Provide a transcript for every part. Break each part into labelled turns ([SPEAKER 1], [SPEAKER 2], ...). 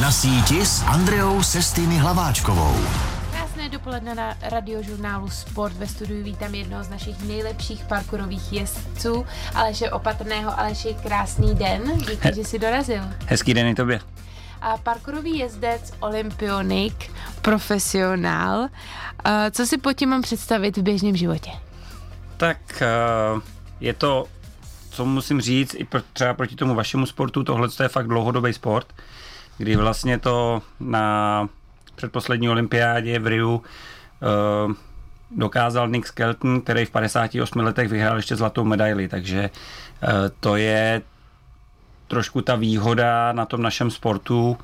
[SPEAKER 1] Na síti s Andreou Sestými Hlaváčkovou.
[SPEAKER 2] Krásné dopoledne na radiožurnálu Sport. Ve studiu vítám jednoho z našich nejlepších parkourových jezdců, Aleše Opatrného. Aleši, krásný den, díky, He- že jsi dorazil.
[SPEAKER 3] Hezký den i tobě.
[SPEAKER 2] A parkourový jezdec, olympionik, profesionál. Co si pod tím mám představit v běžném životě?
[SPEAKER 3] Tak eh, je to, co musím říct, i třeba proti tomu vašemu sportu, tohle je fakt dlouhodobý sport, kdy vlastně to na předposlední olympiádě v Riu uh, dokázal Nick Skelton, který v 58 letech vyhrál ještě zlatou medaili, takže uh, to je trošku ta výhoda na tom našem sportu, uh,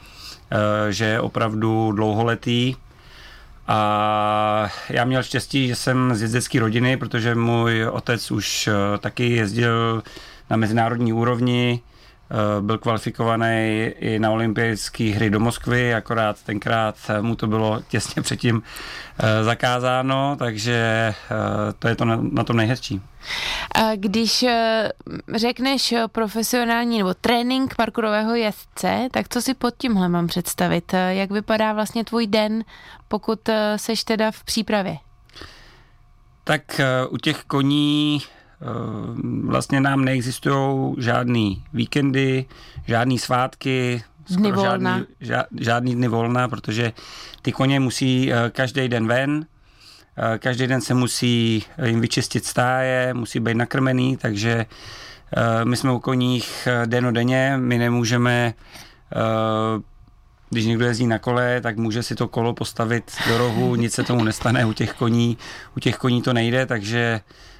[SPEAKER 3] že je opravdu dlouholetý. A já měl štěstí, že jsem z jezdecké rodiny, protože můj otec už taky jezdil na mezinárodní úrovni, Eh, byl kvalifikovaný i na olympijské hry do Moskvy, akorát tenkrát mu to bylo těsně předtím eh, zakázáno, takže eh, to je to na, na tom nejhezčí.
[SPEAKER 2] Když řekneš profesionální nebo trénink parkourového jezdce, tak co si pod tímhle mám představit? Jak vypadá vlastně tvůj den, pokud seš teda v přípravě?
[SPEAKER 3] Tak u těch koní Eh, vlastně nám neexistují žádný víkendy, žádný svátky,
[SPEAKER 2] dny volna.
[SPEAKER 3] Žádný, žádný dny volna, protože ty koně musí eh, každý den ven, eh, každý den se musí jim vyčistit stáje, musí být nakrmený, takže my jsme u koních den o denně, my nemůžeme když někdo jezdí na kole, tak může si to kolo postavit do rohu, nic se tomu nestane, u těch koní, u těch koní to nejde, takže Eh,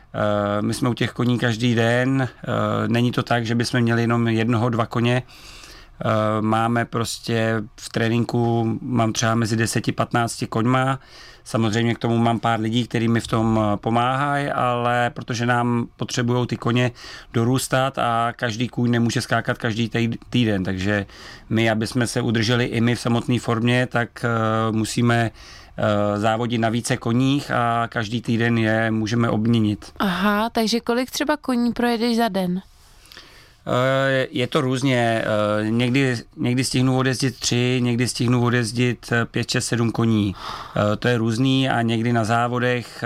[SPEAKER 3] my jsme u těch koní každý den, eh, není to tak, že bychom měli jenom jednoho, dva koně, eh, máme prostě v tréninku, mám třeba mezi 10-15 koňma, samozřejmě k tomu mám pár lidí, kteří mi v tom pomáhají, ale protože nám potřebují ty koně dorůstat a každý kůň nemůže skákat každý týden, takže my, aby jsme se udrželi i my v samotné formě, tak musíme Eh, závodit na více koních a každý týden je můžeme obměnit.
[SPEAKER 2] Aha, takže kolik třeba koní projedeš za den?
[SPEAKER 3] Eh, je to různě. Eh, někdy, někdy stihnu odjezdit tři, někdy stihnu odjezdit pět, šest, sedm koní. To je různý a někdy na závodech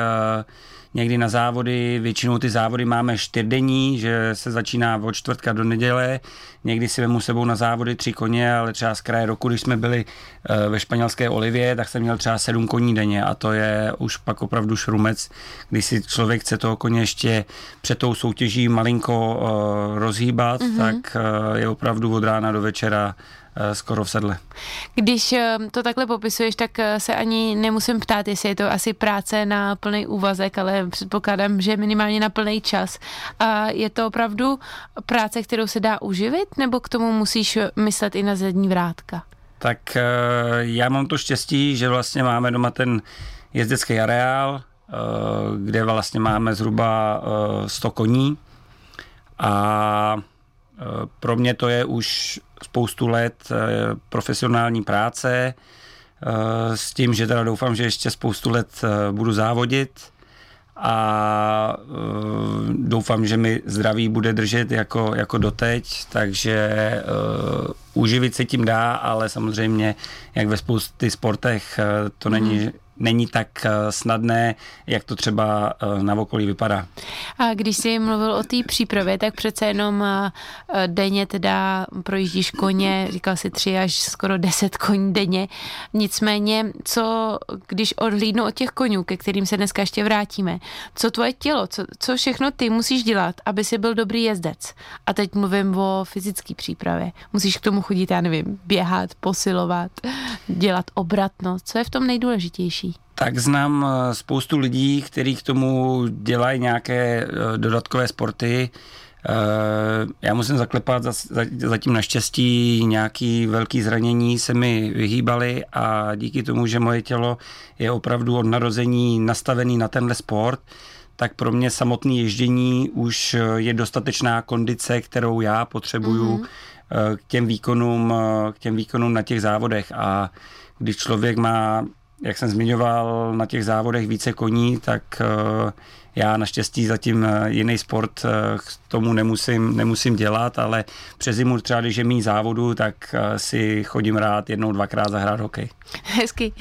[SPEAKER 3] někdy na závody, většinou ty závody máme čtyřdenní, že se začíná od čtvrtka do neděle, někdy si vemu sebou na závody tři koně, ale třeba z kraje roku, když jsme byli eh, ve španělské Olivě, tak jsem měl třeba sedm koní denně a to je už pak opravdu šrumec, když si člověk chce toho koně ještě před tou soutěží malinko eh, rozhýbat, mm-hmm. tak eh, je opravdu od rána do večera skoro v sedle.
[SPEAKER 2] Když eh, to takhle popisuješ, tak eh, se ani nemusím ptát, jestli je to asi práce na plný úvazek, ale předpokládám, že minimálně na plný čas. A je to opravdu práce, kterou se dá uživit, nebo k tomu musíš myslet i na zadní vrátka?
[SPEAKER 3] Tak já mám to štěstí, že vlastně máme doma ten jezdecký areál, kde vlastně máme zhruba 100 koní a pro mě to je už spoustu let eh, profesionální práce eh, s tím, že teda doufám, že ještě spoustu let eh, budu závodit a doufám, že mi zdraví bude držet jako, jako doteď, takže uh, uživit se tím dá, ale samozřejmě, jak ve spoustě sportech, to není mm není tak eh, snadné, jak to třeba eh, na okolí vypadá.
[SPEAKER 2] A když jsi mluvil o té přípravě, tak přece jenom eh, denně teda projíždíš koně, říkal si tři až skoro deset koní denně. Nicméně, co když odhlídnu od těch konňů, ke kterým se dneska ještě vrátíme, co tvoje tělo, co, co všechno ty musíš dělat, aby si byl dobrý jezdec? A teď mluvím o fyzické přípravě. Musíš k tomu chodit, já nevím, běhat, posilovat, dělat obratnost. Co je v tom nejdůležitější?
[SPEAKER 3] Tak znám eh, spoustu lidí, kteří k tomu dělají nějaké eh, dodatkové sporty. Eh, já musím zaklepat, zatím naštěstí nějaký velký zranění se mi vyhýbaly a díky tomu, že moje tělo je opravdu od narození nastavený na tenhle sport, tak pro mě samotné ježdění už je dostatečná kondice, kterou já potřebuju mm-hmm. k těm výkonům, k těm výkonům na těch závodech a když člověk má jak jsem zmiňoval, na těch závodech více koní, tak eh, Já naštěstí zatím jiný sport k tomu nemusím, nemusím dělat, ale přes zimu třeba, když je mý závodu, tak si chodím rád jednou, dvakrát zahrát hokej.
[SPEAKER 2] Hezky.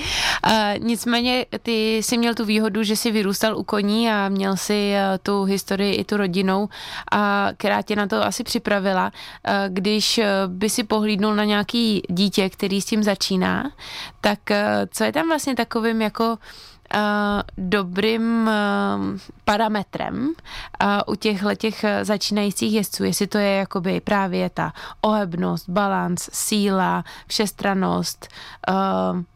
[SPEAKER 2] Uh, nicméně ty jsi měl tu výhodu, že jsi vyrůstal u koní a měl si tu historii i tu rodinou, a která tě na to asi připravila. Když by si pohlídnul na nějaký dítě, který s tím začíná, tak co je tam vlastně takovým jako dobrým uh, parametrem uh, u těchto těch začínajících jezdců, jestli to je jakoby právě ta ohebnost, balans, síla, všestranost,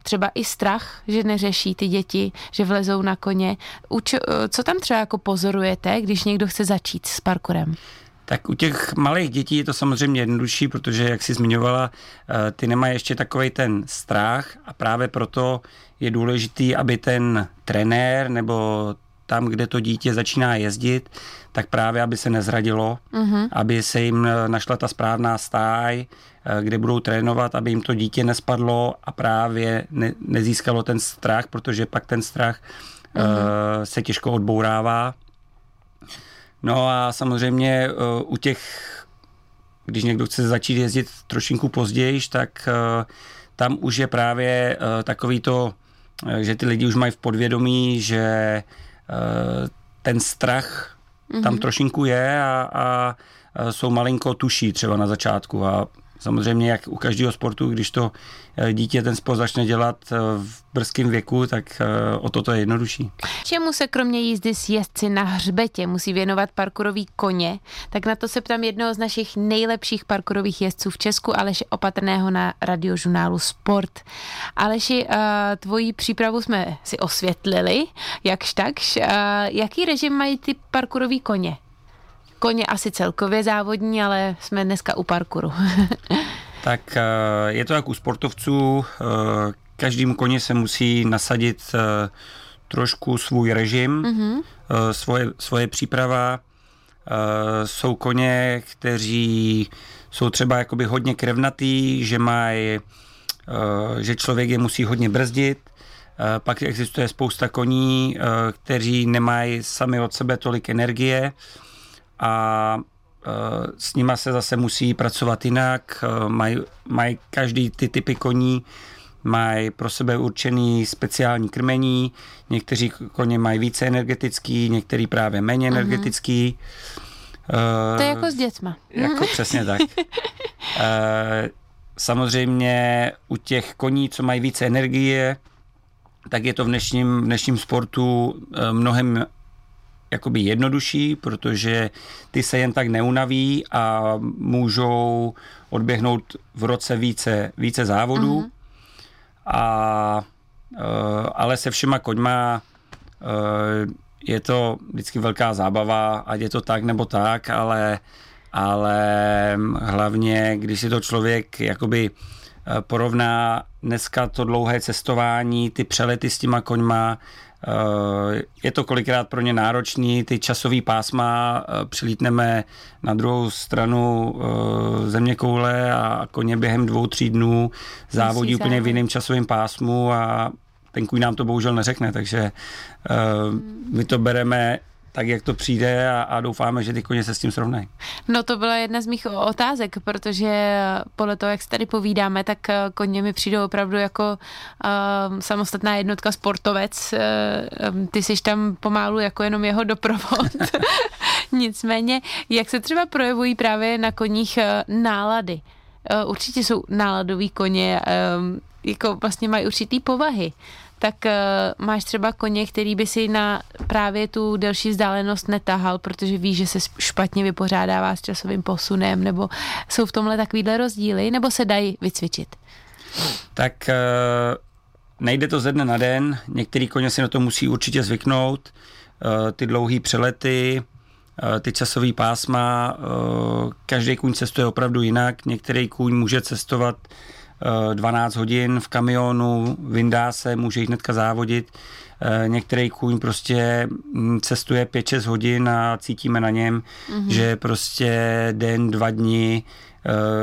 [SPEAKER 2] třeba i strach, že neřeší ty děti, že vlezou na koně. Co tam třeba jako pozorujete, když někdo chce začít s parkurem?
[SPEAKER 3] Tak u těch malých dětí je to samozřejmě jednodušší, protože, jak jsi zmiňovala, ty nemají ještě takový ten strach a právě proto je důležitý, aby ten trenér nebo tam, kde to dítě začíná jezdit, tak právě, aby se nezradilo, uh-huh. aby se jim našla ta správná stáj, eh, kde budou trénovat, aby jim to dítě nespadlo a právě ne, nezískalo ten strach, protože pak ten strach uh-huh. uh, se těžko odbourává. No a samozřejmě uh, u těch, když někdo chce začít jezdit trošinku později, tak uh, tam už je právě uh, takový to Eh, že ty lidi už mají v podvědomí, že eh, ten strach mm-hmm. tam mhm. trošinku je a, a jsou malinko tuší třeba na začátku a Samozřejmě, jak u každého sportu, když to eh, dítě ten sport začne dělat eh, v brzkém věku, tak eh, o to to je jednodušší.
[SPEAKER 2] Čemu se kromě jízdy s jezdci na hřbetě musí věnovat parkurový koně? Tak na to se ptám jednoho z našich nejlepších parkurových jezdců v Česku, Aleše Opatrného na radiožurnálu Sport. Aleši, tvoji přípravu jsme si osvětlili, jakž takž. Jaký režim mají ty parkurový koně? Koně asi celkově závodní, ale jsme dneska u parkouru.
[SPEAKER 3] tak eh, je to jak u sportovců. Eh, každým koně se musí nasadit eh, trošku svůj režim, mm-hmm. svoje, svoje příprava. Jsou koně, kteří jsou třeba jakoby hodně krevnatý, že mají, že člověk je musí hodně brzdit. Pak existuje spousta koní, kteří nemají sami od sebe tolik energie, a e, s nima se zase musí pracovat jinak. E, mají maj každý ty typy koní mají pro sebe určený speciální krmení, někteří koně mají více energetický, některý právě méně mhm. energetický.
[SPEAKER 2] Uh, to je jako s dětma.
[SPEAKER 3] Jako přesně tak. uh, samozřejmě u těch koní, co mají více energie, tak je to v dnešním, v dnešním sportu mnohem jakoby jednodušší, protože ty se jen tak neunaví a můžou odběhnout v roce více, více závodů. Uh-huh. A, uh, ale se všema koňma uh, je to vždycky velká zábava, ať je to tak nebo tak, ale, ale hlavně, když si to člověk jakoby porovná dneska to dlouhé cestování, ty přelety s těma koňma, Eh, je to kolikrát pro ně náročný, ty časový pásma, eh, přilítneme na druhou stranu eh, země koule a koně během dvou, tří dnů závodí úplně v jiném časovém pásmu a ten kůň nám to bohužel neřekne, takže my to bereme tak, jak to přijde a, a doufáme, že ty koně se s tím srovnají.
[SPEAKER 2] No to byla jedna z mých otázek, protože podle toho, jak se tady povídáme, tak eh, koně mi přijdou opravdu jako uh, samostatná jednotka sportovec. Uh, ty jsi tam pomálu jako jenom jeho doprovod. Nicméně, jak se třeba projevují právě na koních nálady? Uh, určitě jsou náladový koně, um, jako vlastně mají určitý povahy tak uh, máš třeba koně, který by si na právě tu delší vzdálenost netahal, protože víš, že se špatně vypořádává s časovým posunem, nebo jsou v tomhle takovýhle rozdíly, nebo se dají vycvičit?
[SPEAKER 3] Tak uh, nejde to ze dne na den, některý koně si na to musí určitě zvyknout, ty dlouhé přelety, ty časové pásma, každý kůň cestuje opravdu jinak, některý kůň může cestovat 12 hodin v kamionu, vyndá se, může jít hnedka závodit. Eh, některý kůň prostě mm, cestuje 5-6 hodin a cítíme na něm, mm-hmm. že prostě den, dva dny eh,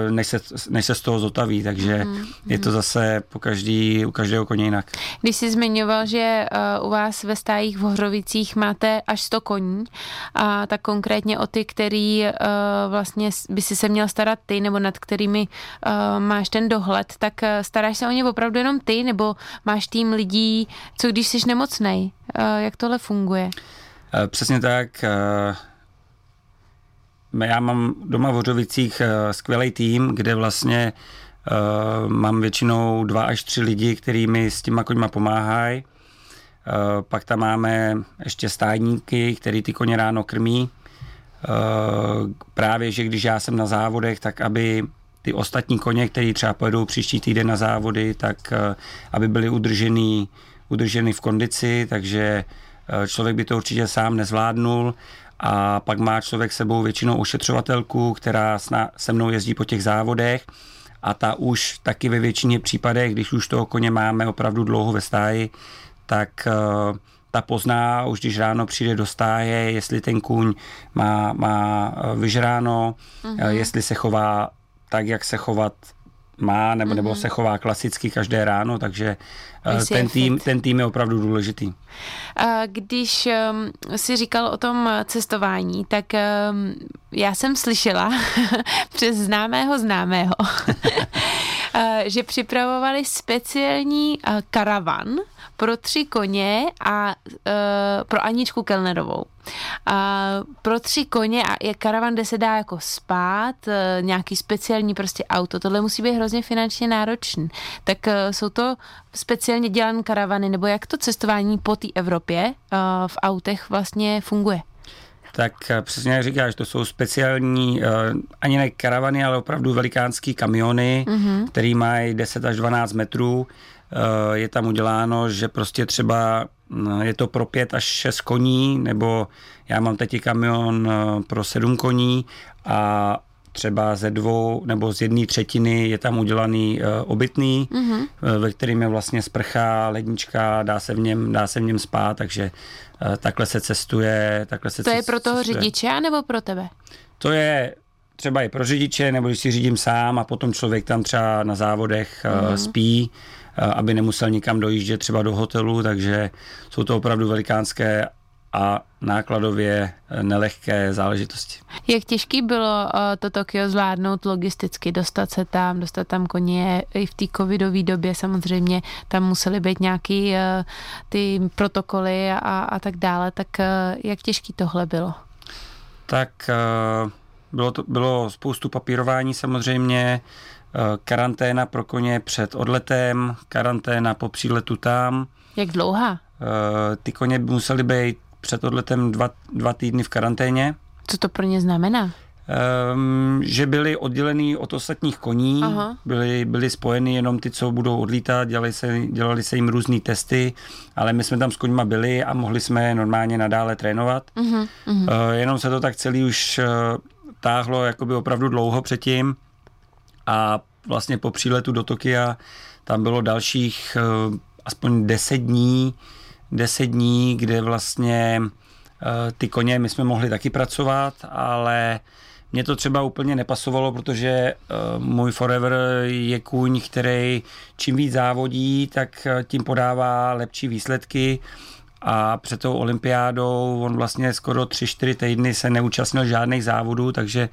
[SPEAKER 3] než se, než se z toho zotaví, takže mm, je to zase po každý, u každého koně jinak.
[SPEAKER 2] Když jsi zmiňoval, že uh, u vás ve stájích v Hořovicích máte až 100 koní, a tak konkrétně o ty, který uh, vlastně by si se měl starat ty, nebo nad kterými máš ten dohled, tak staráš se o ně opravdu jenom ty, nebo máš tým lidí, co když jsi nemocnej? Jak tohle funguje?
[SPEAKER 3] Přesně tak. Já mám doma v Hořovicích uh, skvělý tým, kde vlastně uh, mám většinou dva až tři lidi, kteří mi s těma koňma pomáhají. Uh, pak tam máme ještě stájníky, který ty koně ráno krmí. Uh, právě, že když já jsem na závodech, tak aby ty ostatní koně, který třeba pojedou příští týden na závody, tak uh, aby byly udržený, udrženy v kondici, takže člověk by to určitě sám nezvládnul a pak má člověk sebou většinou ošetřovatelku, která se mnou jezdí po těch závodech a ta už taky ve většině případech, když už toho koně máme opravdu dlouho ve stáji, tak eh, ta pozná už když ráno přijde do stáje, jestli ten kůň má, má eh, vyžráno, uh-huh. jestli se chová tak, jak se chovat má, nebo, mm-hmm. nebo mhm. se chová klasicky každé ráno, takže ten tým, ten tým je opravdu důležitý.
[SPEAKER 2] Když um, si říkal o tom cestování, tak um, já jsem slyšela přes známého známého, že připravovali speciální karavan pro tři koně a pro Aničku Kelnerovou. A pro tři koně a je karavan, kde se dá jako spát, nějaký speciální prostě auto. Tohle musí být hrozně finančně náročný. Tak jsou to speciálně dělané karavany, nebo jak to cestování po té Evropě v autech vlastně funguje?
[SPEAKER 3] Tak eh, přesně jak říkáš, to jsou speciální, eh, ani ne karavany, ale opravdu velikánský kamiony, mm-hmm. který mají 10 až 12 metrů. Eh, je tam uděláno, že prostě třeba je to pro pět až šest koní, nebo já mám teď kamion pro sedm koní a třeba ze dvou nebo z jedné třetiny je tam udělaný uh, obytný, mm-hmm. ve kterým je vlastně sprcha, lednička, dá se v něm, dá se v něm spát, takže uh, takhle se cestuje. Takhle se
[SPEAKER 2] to je pro toho cestuje. řidiče nebo pro tebe?
[SPEAKER 3] To je třeba i pro řidiče, nebo když si řídím sám a potom člověk tam třeba na závodech mm-hmm. spí, aby nemusel nikam dojíždět třeba do hotelu, takže jsou to opravdu velikánské a nákladově eh, nelehké záležitosti.
[SPEAKER 2] Jak těžký bylo eh, to Tokio zvládnout logisticky, dostat se tam, dostat tam koně i v té covidové době samozřejmě, tam musely být nějaký eh, ty protokoly a, a tak dále, tak jak těžký tohle bylo?
[SPEAKER 3] Tak bylo, to, bylo spoustu papírování samozřejmě, karanténa pro koně před odletem, karanténa po příletu tam.
[SPEAKER 2] Jak dlouhá?
[SPEAKER 3] Ty koně by musely být před odletem dva, dva týdny v karanténě.
[SPEAKER 2] Co to pro ně znamená?
[SPEAKER 3] Um, že byli oddělený od ostatních koní, byli, byli spojeny jenom ty, co budou odlítat, dělali se, dělali se jim různé testy, ale my jsme tam s koňma byli a mohli jsme normálně nadále trénovat. Uh-huh, uh-huh. Uh, jenom se to tak celý už uh, táhlo jakoby opravdu dlouho předtím a vlastně po příletu do Tokia tam bylo dalších uh, aspoň 10 dní, deset dní, kde vlastně eh, ty koně my jsme mohli taky pracovat, ale mě to třeba úplně nepasovalo, protože uh, můj Forever je kůň, který čím víc závodí, tak eh, tím podává lepší výsledky. A před tou olympiádou on vlastně skoro 3-4 týdny se neúčastnil žádných závodů, takže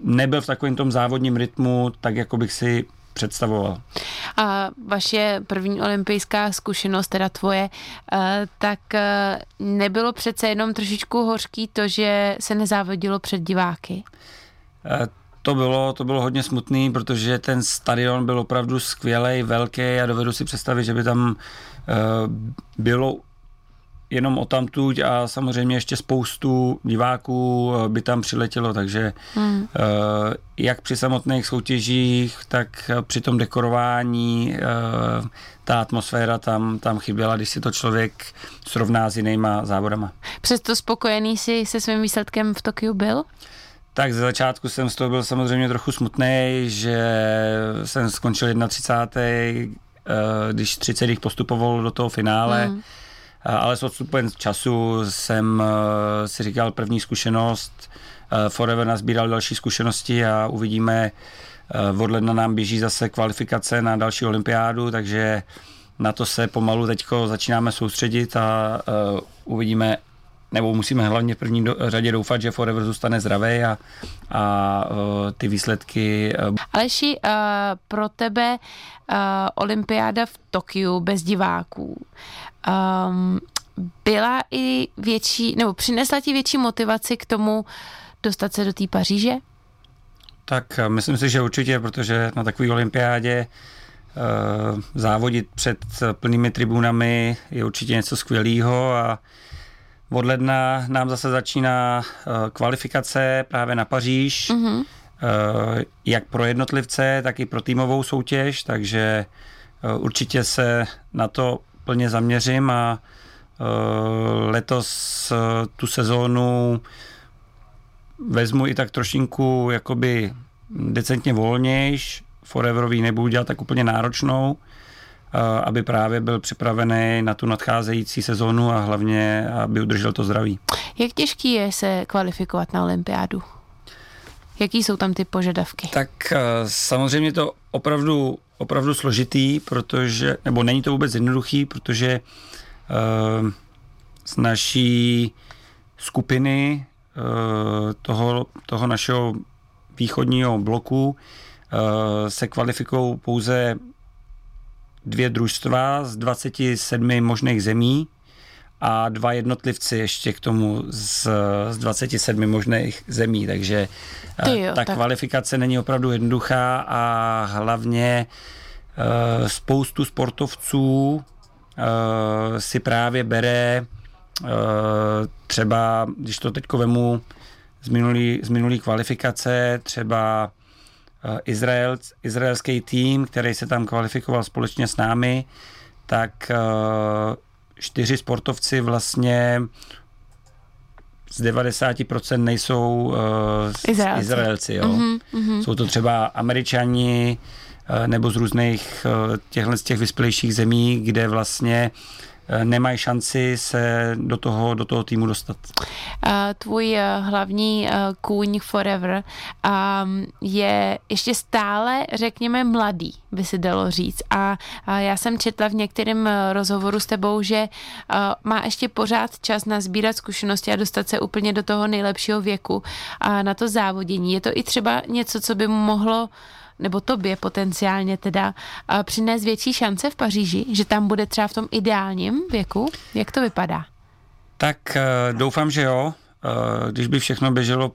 [SPEAKER 3] nebyl v takovém tom závodním rytmu, tak jako bych si představoval.
[SPEAKER 2] A vaše první olympijská zkušenost, teda tvoje, eh, tak eh, nebylo přece jenom trošičku hořký to, že se nezávodilo před diváky?
[SPEAKER 3] Eh, to bylo, to bylo hodně smutný, protože ten stadion byl opravdu skvělý, velký a dovedu si představit, že by tam bylo jenom o tamtuť a samozřejmě ještě spoustu diváků eh, by tam přiletělo, takže hmm. Eh, jak při samotných soutěžích, tak při tom dekorování eh, ta atmosféra tam, tam chyběla, když si to člověk srovná s jinýma závodama.
[SPEAKER 2] Přesto spokojený si se svým výsledkem v Tokiu byl?
[SPEAKER 3] Tak ze začátku jsem z toho byl samozřejmě trochu smutný, že jsem skončil 31. když 30 postupoval do toho finále. Hmm ale s odstupem času jsem eh, si říkal první zkušenost, Forever nazbíral další zkušenosti a uvidíme, od ledna nám běží zase kvalifikace na další olympiádu, takže na to se pomalu teďko začínáme soustředit a uvidíme, nebo musíme hlavně v první řadě doufat, že Forever zůstane zdravý a, a ty výsledky.
[SPEAKER 2] Aleši, pro tebe olympiáda v Tokiu bez diváků um, byla i větší, nebo přinesla ti větší motivaci k tomu dostat se do té Paříže?
[SPEAKER 3] Tak myslím si, že určitě, protože na takové olympiádě uh, závodit před plnými tribunami je určitě něco skvělého a od ledna nám zase začíná uh, kvalifikace právě na Paříž, mm-hmm. uh, jak pro jednotlivce, tak i pro týmovou soutěž, takže uh, určitě se na to plně zaměřím a uh, letos uh, tu sezónu vezmu i tak trošinku jakoby decentně volnějš, Foreverový nebudu dělat tak úplně náročnou, aby právě byl připravený na tu nadcházející sezónu a hlavně, aby udržel to zdraví.
[SPEAKER 2] Jak těžký je se kvalifikovat na olympiádu? Jaký jsou tam ty požadavky?
[SPEAKER 3] Tak samozřejmě to opravdu, opravdu složitý, protože, nebo není to vůbec jednoduchý, protože uh, z naší skupiny uh, toho, toho našeho východního bloku uh, se kvalifikují pouze dvě družstva z 27 možných zemí a dva jednotlivci ještě k tomu z, z 27 možných zemí, takže eh, jo, ta tak. kvalifikace není opravdu jednoduchá a hlavně uh, spoustu sportovců uh, si právě bere uh, třeba, když to teď vemu z minulý, z minulý kvalifikace, třeba Izrael, izraelský tým, který se tam kvalifikoval společně s námi, tak čtyři sportovci vlastně z 90% nejsou uh, Izraelci. Izraelci jo. Mm-hmm, mm-hmm. Jsou to třeba Američani uh, nebo z různých uh, těchto z těch vyspělejších zemí, kde vlastně nemají šanci se do toho, do toho týmu dostat.
[SPEAKER 2] Tvůj eh, hlavní eh, kůň Forever ehm, je ještě stále, řekněme, mladý, by se dalo říct. A já jsem četla v některém rozhovoru s tebou, že má ještě pořád čas na sbírat zkušenosti a dostat se úplně do toho nejlepšího věku a na to závodění. Je to i třeba něco, co by mu mohlo nebo tobě potenciálně teda přinést větší šance v Paříži, že tam bude třeba v tom ideálním věku? Jak to vypadá?
[SPEAKER 3] Tak eh, doufám, že jo. Eh, když by všechno běželo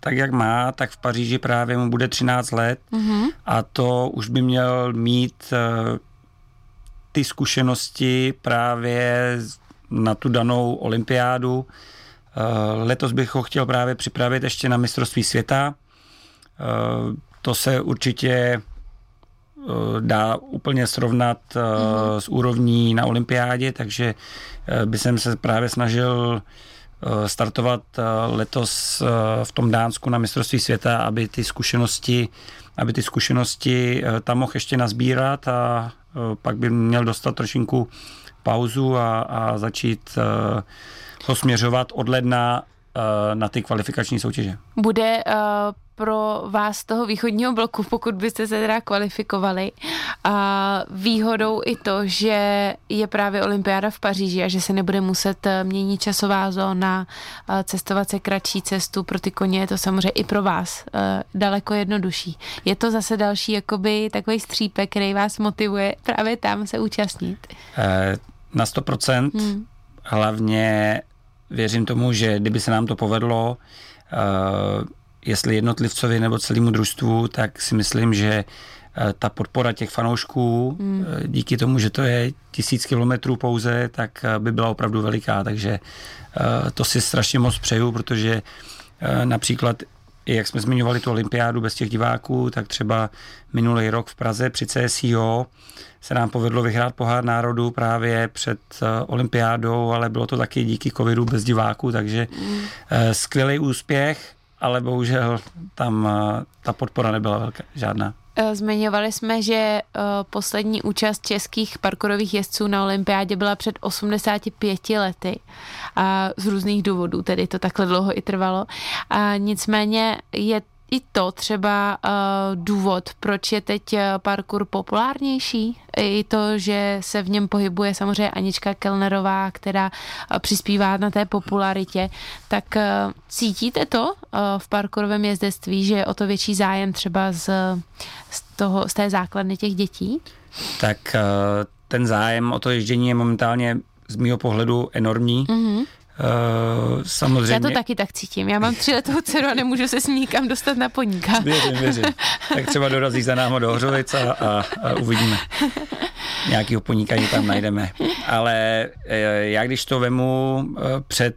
[SPEAKER 3] tak, jak má, tak v Paříži právě mu bude 13 let mm-hmm. a to už by měl mít eh, ty zkušenosti právě na tu danou olympiádu. Letos bych ho chtěl právě připravit ještě na mistrovství světa. To se určitě eh, dá úplně srovnat mm-hmm. s úrovní na olympiádě, takže eh, by jsem se právě snažil startovat letos v tom Dánsku na mistrovství světa, aby ty zkušenosti, aby ty zkušenosti tam mohl ještě nazbírat a pak by měl dostat trošinku pauzu a, a začít ho směřovat od ledna na ty kvalifikační soutěže.
[SPEAKER 2] Bude pro vás z toho východního bloku, pokud byste se teda kvalifikovali. A výhodou i to, že je právě olympiáda v Paříži a že se nebude muset eh, měnit časová zóna, eh, cestovat se kratší cestu pro ty koně, je to samozřejmě i pro vás eh, daleko jednodušší. Je to zase další jakoby takový střípek, který vás motivuje právě tam se účastnit.
[SPEAKER 3] Na 100%. Hmm. Hlavně věřím tomu, že kdyby se nám to povedlo, jestli jednotlivcovi nebo celému družstvu, tak si myslím, že eh, ta podpora těch fanoušků, mm. díky tomu, že to je tisíc kilometrů pouze, tak by byla opravdu veliká, takže to si strašně moc přeju, protože například jak jsme zmiňovali tu olympiádu bez těch diváků, tak třeba minulý rok v Praze při CSIO se nám povedlo vyhrát pohár národů právě před olympiádou, ale bylo to taky díky covidu bez diváků, takže mm. skvělý úspěch ale bohužel tam eh, ta podpora nebyla velká, žádná.
[SPEAKER 2] Eh, zmiňovali jsme, že eh, poslední účast českých parkourových jezdců na olympiádě byla před 85 lety a z různých důvodů, tedy to takhle dlouho i trvalo. A nicméně je i to třeba uh, důvod, proč je teď parkour populárnější? I to, že se v něm pohybuje samozřejmě Anička Kellnerová, která uh, přispívá na té popularitě. Tak uh, cítíte to uh, v parkourovém jezdectví, že je o to větší zájem třeba z, z, toho, z té základny těch dětí?
[SPEAKER 3] Tak uh, ten zájem o to ježdění je momentálně z mého pohledu enormní. Mm-hmm.
[SPEAKER 2] Uh, samozřejmě. Já to taky tak cítím. Já mám letou dceru a nemůžu se s ní nikam dostat na poníka.
[SPEAKER 3] Věřím, věřím. Tak třeba dorazí za náma do Hřovic a, a, a uvidíme. Nějakýho poníkaní tam najdeme. Ale eh, já když to vemu eh, před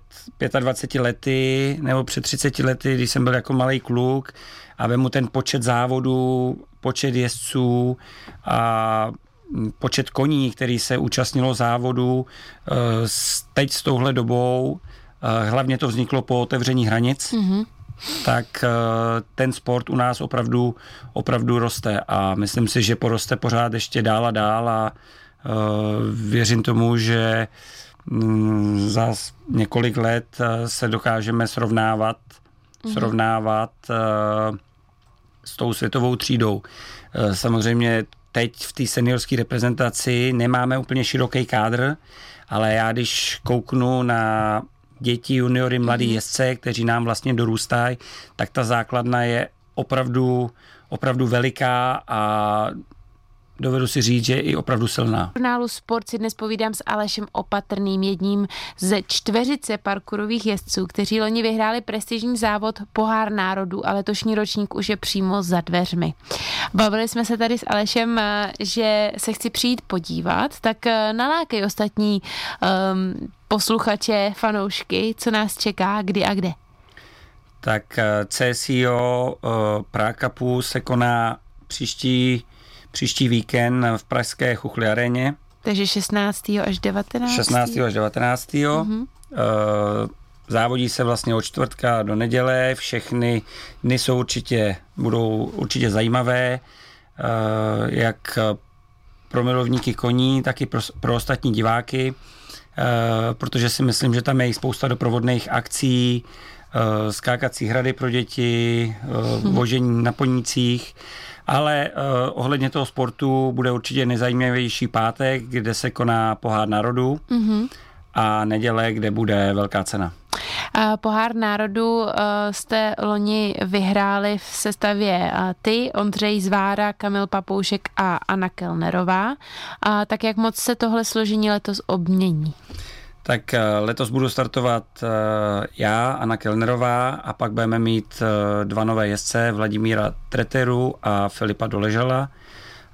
[SPEAKER 3] 25 lety nebo před 30 lety, když jsem byl jako malý kluk a vemu ten počet závodů, počet jezdců a počet koní, který se účastnilo závodu eh, teď s touhle dobou, eh, hlavně to vzniklo po otevření hranic, mm-hmm. tak eh, ten sport u nás opravdu, opravdu roste a myslím si, že poroste pořád ještě dál a dál a věřím tomu, že mm, za několik let se dokážeme srovnávat, mm-hmm. srovnávat s tou světovou třídou. Samozřejmě teď v té seniorské reprezentaci nemáme úplně široký kádr, ale já když kouknu na děti, juniory, mladí mm-hmm. jezdce, kteří nám vlastně dorůstají, tak ta základna je opravdu, opravdu veliká a dovedu si říct, že je i opravdu silná.
[SPEAKER 2] V žurnálu Sport si dnes povídám s Alešem Opatrným, jedním ze čtveřice parkourových jezdců, kteří loni vyhráli prestižní závod Pohár národů a letošní ročník už je přímo za dveřmi. Bavili jsme se tady s Alešem, eh, že se chci přijít podívat, tak eh, nalákej ostatní um, posluchače, fanoušky, co nás čeká, kdy a kde.
[SPEAKER 3] Tak eh, CSIO uh, Prague se koná příští příští víkend v pražské Chuchli aréně.
[SPEAKER 2] Takže 16. až 19.
[SPEAKER 3] 16. až 19. Mm-hmm. Závodí se vlastně od čtvrtka do neděle, všechny dny jsou určitě, budou určitě zajímavé, eh, jak pro milovníky koní, tak i pro, pro ostatní diváky, eh, protože si myslím, že tam je i spousta doprovodných akcí, skákací hrady pro děti, mhm. vožení na ponících, ale uh, ohledně toho sportu bude určitě nejzajímavější pátek, kde se koná pohár národů mm-hmm. a neděle, kde bude velká cena.
[SPEAKER 2] Pohár národu uh, jste loni vyhráli v sestavě ty, Ondřej Zvára, Kamil Papoušek a Anna Kelnerová. A tak jak moc se tohle složení letos obmění?
[SPEAKER 3] Tak eh, letos budu startovat eh, já, Anna Kelnerová a pak budeme mít eh, dva nové jezdce, Vladimíra Treteru a Filipa Doležala.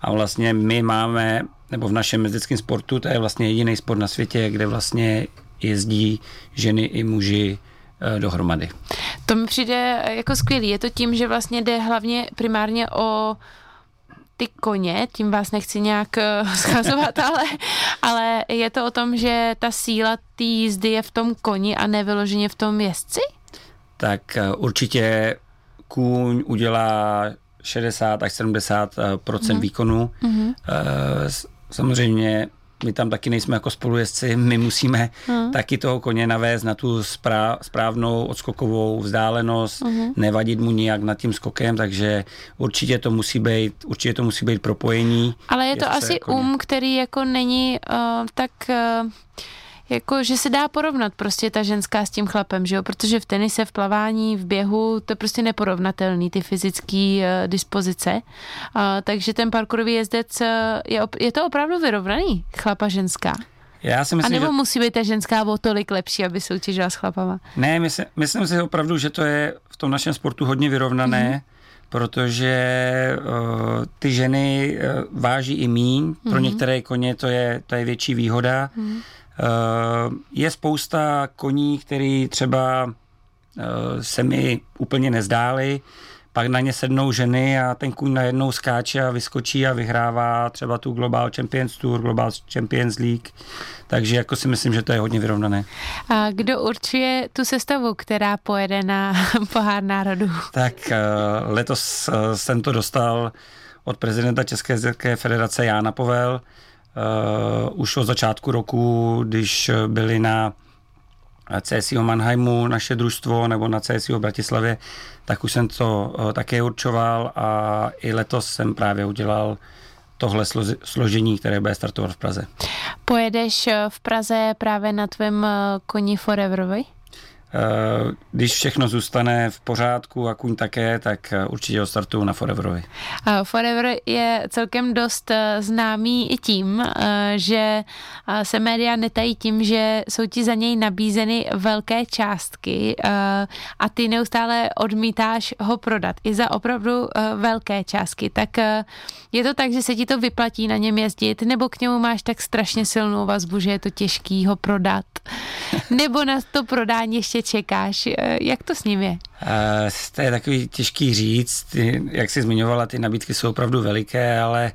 [SPEAKER 3] A vlastně my máme, nebo v našem mezdickém sportu, to je vlastně jediný sport na světě, kde vlastně jezdí ženy i muži dohromady.
[SPEAKER 2] To mi přijde jako skvělý. Je to tím, že vlastně jde hlavně primárně o ty koně, tím vás nechci nějak eh, schazovat, ale, ale je to o tom, že ta síla té jízdy je v tom koni a nevyloženě v tom jezdci?
[SPEAKER 3] Tak eh, určitě kůň udělá 60 až 70 mm. výkonu. Mm-hmm. Samozřejmě my tam taky nejsme jako spolujezdci, my musíme uh-huh. taky toho koně navést na tu správ, správnou odskokovou vzdálenost, uh-huh. nevadit mu nijak nad tím skokem, takže určitě to musí být, určitě to musí být propojení.
[SPEAKER 2] Ale je to asi koně. um, který jako není uh, tak... Uh jako, že se dá porovnat prostě ta ženská s tím chlapem, že jo, protože v tenise, v plavání, v běhu, to je prostě neporovnatelný, ty fyzické uh, dispozice, uh, takže ten parkourový jezdec, uh, je, je to opravdu vyrovnaný, chlapa ženská.
[SPEAKER 3] Já si myslím,
[SPEAKER 2] A nebo
[SPEAKER 3] že...
[SPEAKER 2] musí být ta ženská o tolik lepší, aby soutěžila s chlapama?
[SPEAKER 3] Ne, myslím, myslím si opravdu, že to je v tom našem sportu hodně vyrovnané, mm-hmm protože uh, ty ženy uh, váží i míň, mm-hmm. pro mhm. některé koně to je, to je větší výhoda. Mm-hmm. Eh, je spousta koní, který třeba eh, se mi úplně nezdály, pak na ně sednou ženy a ten kůň najednou skáče a vyskočí a vyhrává třeba tu Global Champions Tour, Global Champions League. Takže jako si myslím, že to je hodně vyrovnané.
[SPEAKER 2] A kdo určuje tu sestavu, která pojede na pohár národů?
[SPEAKER 3] Tak eh, letos jsem to dostal od prezidenta České federace Jána Povel. Uh, už od začátku roku, když byli na CSIO Mannheimu naše družstvo nebo na CSIO Bratislavě, tak už jsem to uh, také určoval a i letos jsem právě udělal tohle složení, které bude startovat v Praze.
[SPEAKER 2] Pojedeš v Praze právě na tvém koni Foreverovi?
[SPEAKER 3] Eh, když všechno zůstane v pořádku a kuň také, tak eh, určitě ho startuju na Foreverovi.
[SPEAKER 2] Forever je celkem dost eh, známý i tím, že se média netají tím, že jsou ti za něj nabízeny velké částky a ty neustále odmítáš ho prodat i za opravdu velké částky. Tak je to tak, že se ti to vyplatí na něm jezdit, nebo k němu máš tak strašně silnou vazbu, že je to těžký ho prodat, nebo na to prodání ještě čekáš? Eh, jak to s ním je?
[SPEAKER 3] Uh, to je takový těžký říct. Ty, jak jsi zmiňovala, ty nabídky jsou opravdu veliké, ale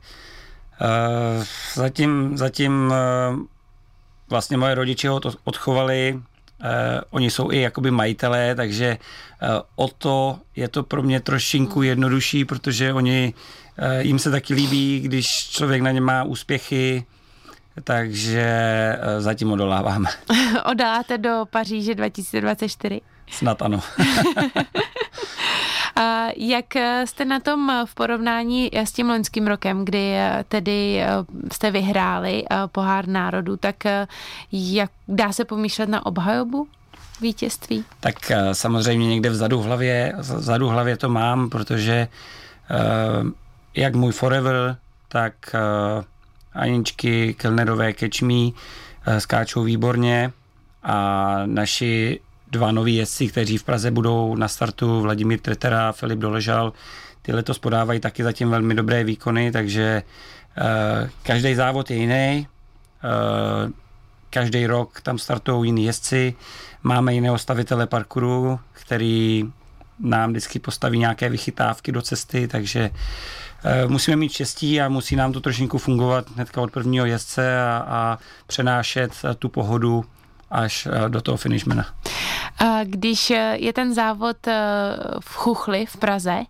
[SPEAKER 3] uh, zatím, zatím uh, vlastně moje rodiče ho odchovali, uh, oni jsou i jakoby majitelé, takže uh, o to je to pro mě trošinku jednodušší, protože oni, uh, jim se taky líbí, když člověk na ně má úspěchy, takže eh, zatím odoláváme.
[SPEAKER 2] Odáte do Paříže 2024?
[SPEAKER 3] Snad ano.
[SPEAKER 2] A jak jste na tom v porovnání s tím loňským rokem, kdy eh, tedy eh, jste vyhráli pohár národů, tak jak dá se pomýšlet na obhajobu vítězství?
[SPEAKER 3] Tak samozřejmě někde vzadu v hlavě, vzadu v hlavě to mám, protože jak můj Forever, tak Aničky, Kelnerové, Kečmí eh, skáčou výborně. A naši dva noví jezdci, kteří v Praze budou na startu, Vladimír Tretera a Filip Doležal, ty letos podávají taky zatím velmi dobré výkony, takže uh, každý závod je jiný, uh, každý rok tam startují jiní jezdci, máme jiného stavitele parkouru, který nám vždycky postaví nějaké vychytávky do cesty, takže Eh, musíme mít štěstí a musí nám to trošinku fungovat hnedka od prvního jezdce a, a přenášet eh, tu pohodu až eh, do toho finishmana.
[SPEAKER 2] Když je ten závod v Chuchli v Praze,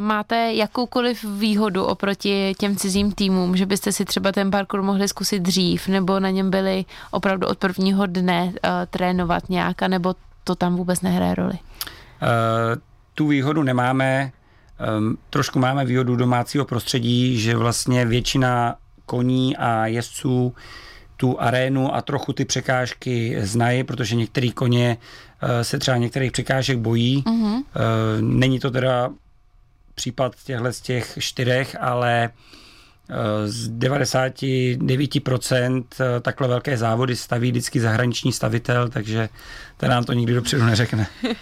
[SPEAKER 2] máte jakoukoliv výhodu oproti těm cizím týmům, že byste si třeba ten parkour mohli zkusit dřív, nebo na něm byli opravdu od prvního dne trénovat nějak, nebo to tam vůbec nehraje roli?
[SPEAKER 3] Tu výhodu nemáme, trošku máme výhodu domácího prostředí, že vlastně většina koní a jezdců tu arénu a trochu ty překážky znají, protože některé koně uh, se třeba některých překážek bojí. Uh-huh. Uh, není to teda případ těchto z těch čtyřech, ale z 99% eh, takhle velké závody staví vždycky zahraniční stavitel, takže ten nám to nikdy dopředu neřekne.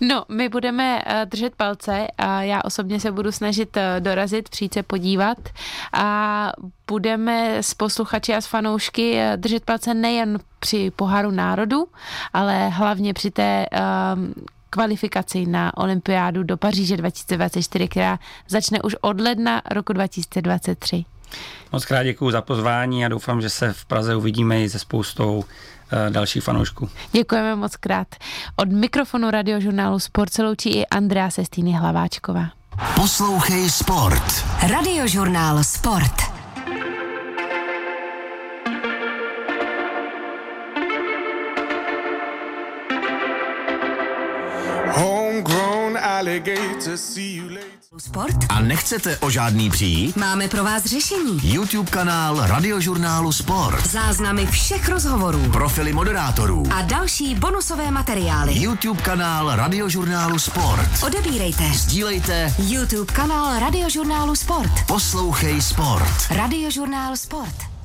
[SPEAKER 2] No, my budeme eh, držet palce a já osobně se budu snažit eh, dorazit, přijít se podívat a budeme s posluchači a s fanoušky držet palce nejen při poháru národu, ale hlavně při té um, kvalifikaci na olympiádu do Paříže 2024, která začne už od ledna roku 2023.
[SPEAKER 3] Moc krát děkuji za pozvání a doufám, že se v Praze uvidíme i se spoustou uh, dalších fanoušků.
[SPEAKER 2] Děkujeme moc krát. Od mikrofonu radiožurnálu Sport se loučí i Andrea Sestýny Hlaváčková.
[SPEAKER 1] Poslouchej Sport.
[SPEAKER 4] Radiožurnál Sport.
[SPEAKER 1] Sport? A nechcete o žádný přijít?
[SPEAKER 4] Máme pro vás řešení.
[SPEAKER 1] YouTube kanál Radiožurnálu Sport.
[SPEAKER 4] Záznamy všech rozhovorů.
[SPEAKER 1] Profily moderátorů.
[SPEAKER 4] A další bonusové materiály.
[SPEAKER 1] YouTube kanál Radiožurnálu Sport.
[SPEAKER 4] Odebírejte.
[SPEAKER 1] Sdílejte.
[SPEAKER 4] YouTube kanál Radiožurnálu Sport.
[SPEAKER 1] Poslouchej Sport.
[SPEAKER 4] Radiožurnál Sport.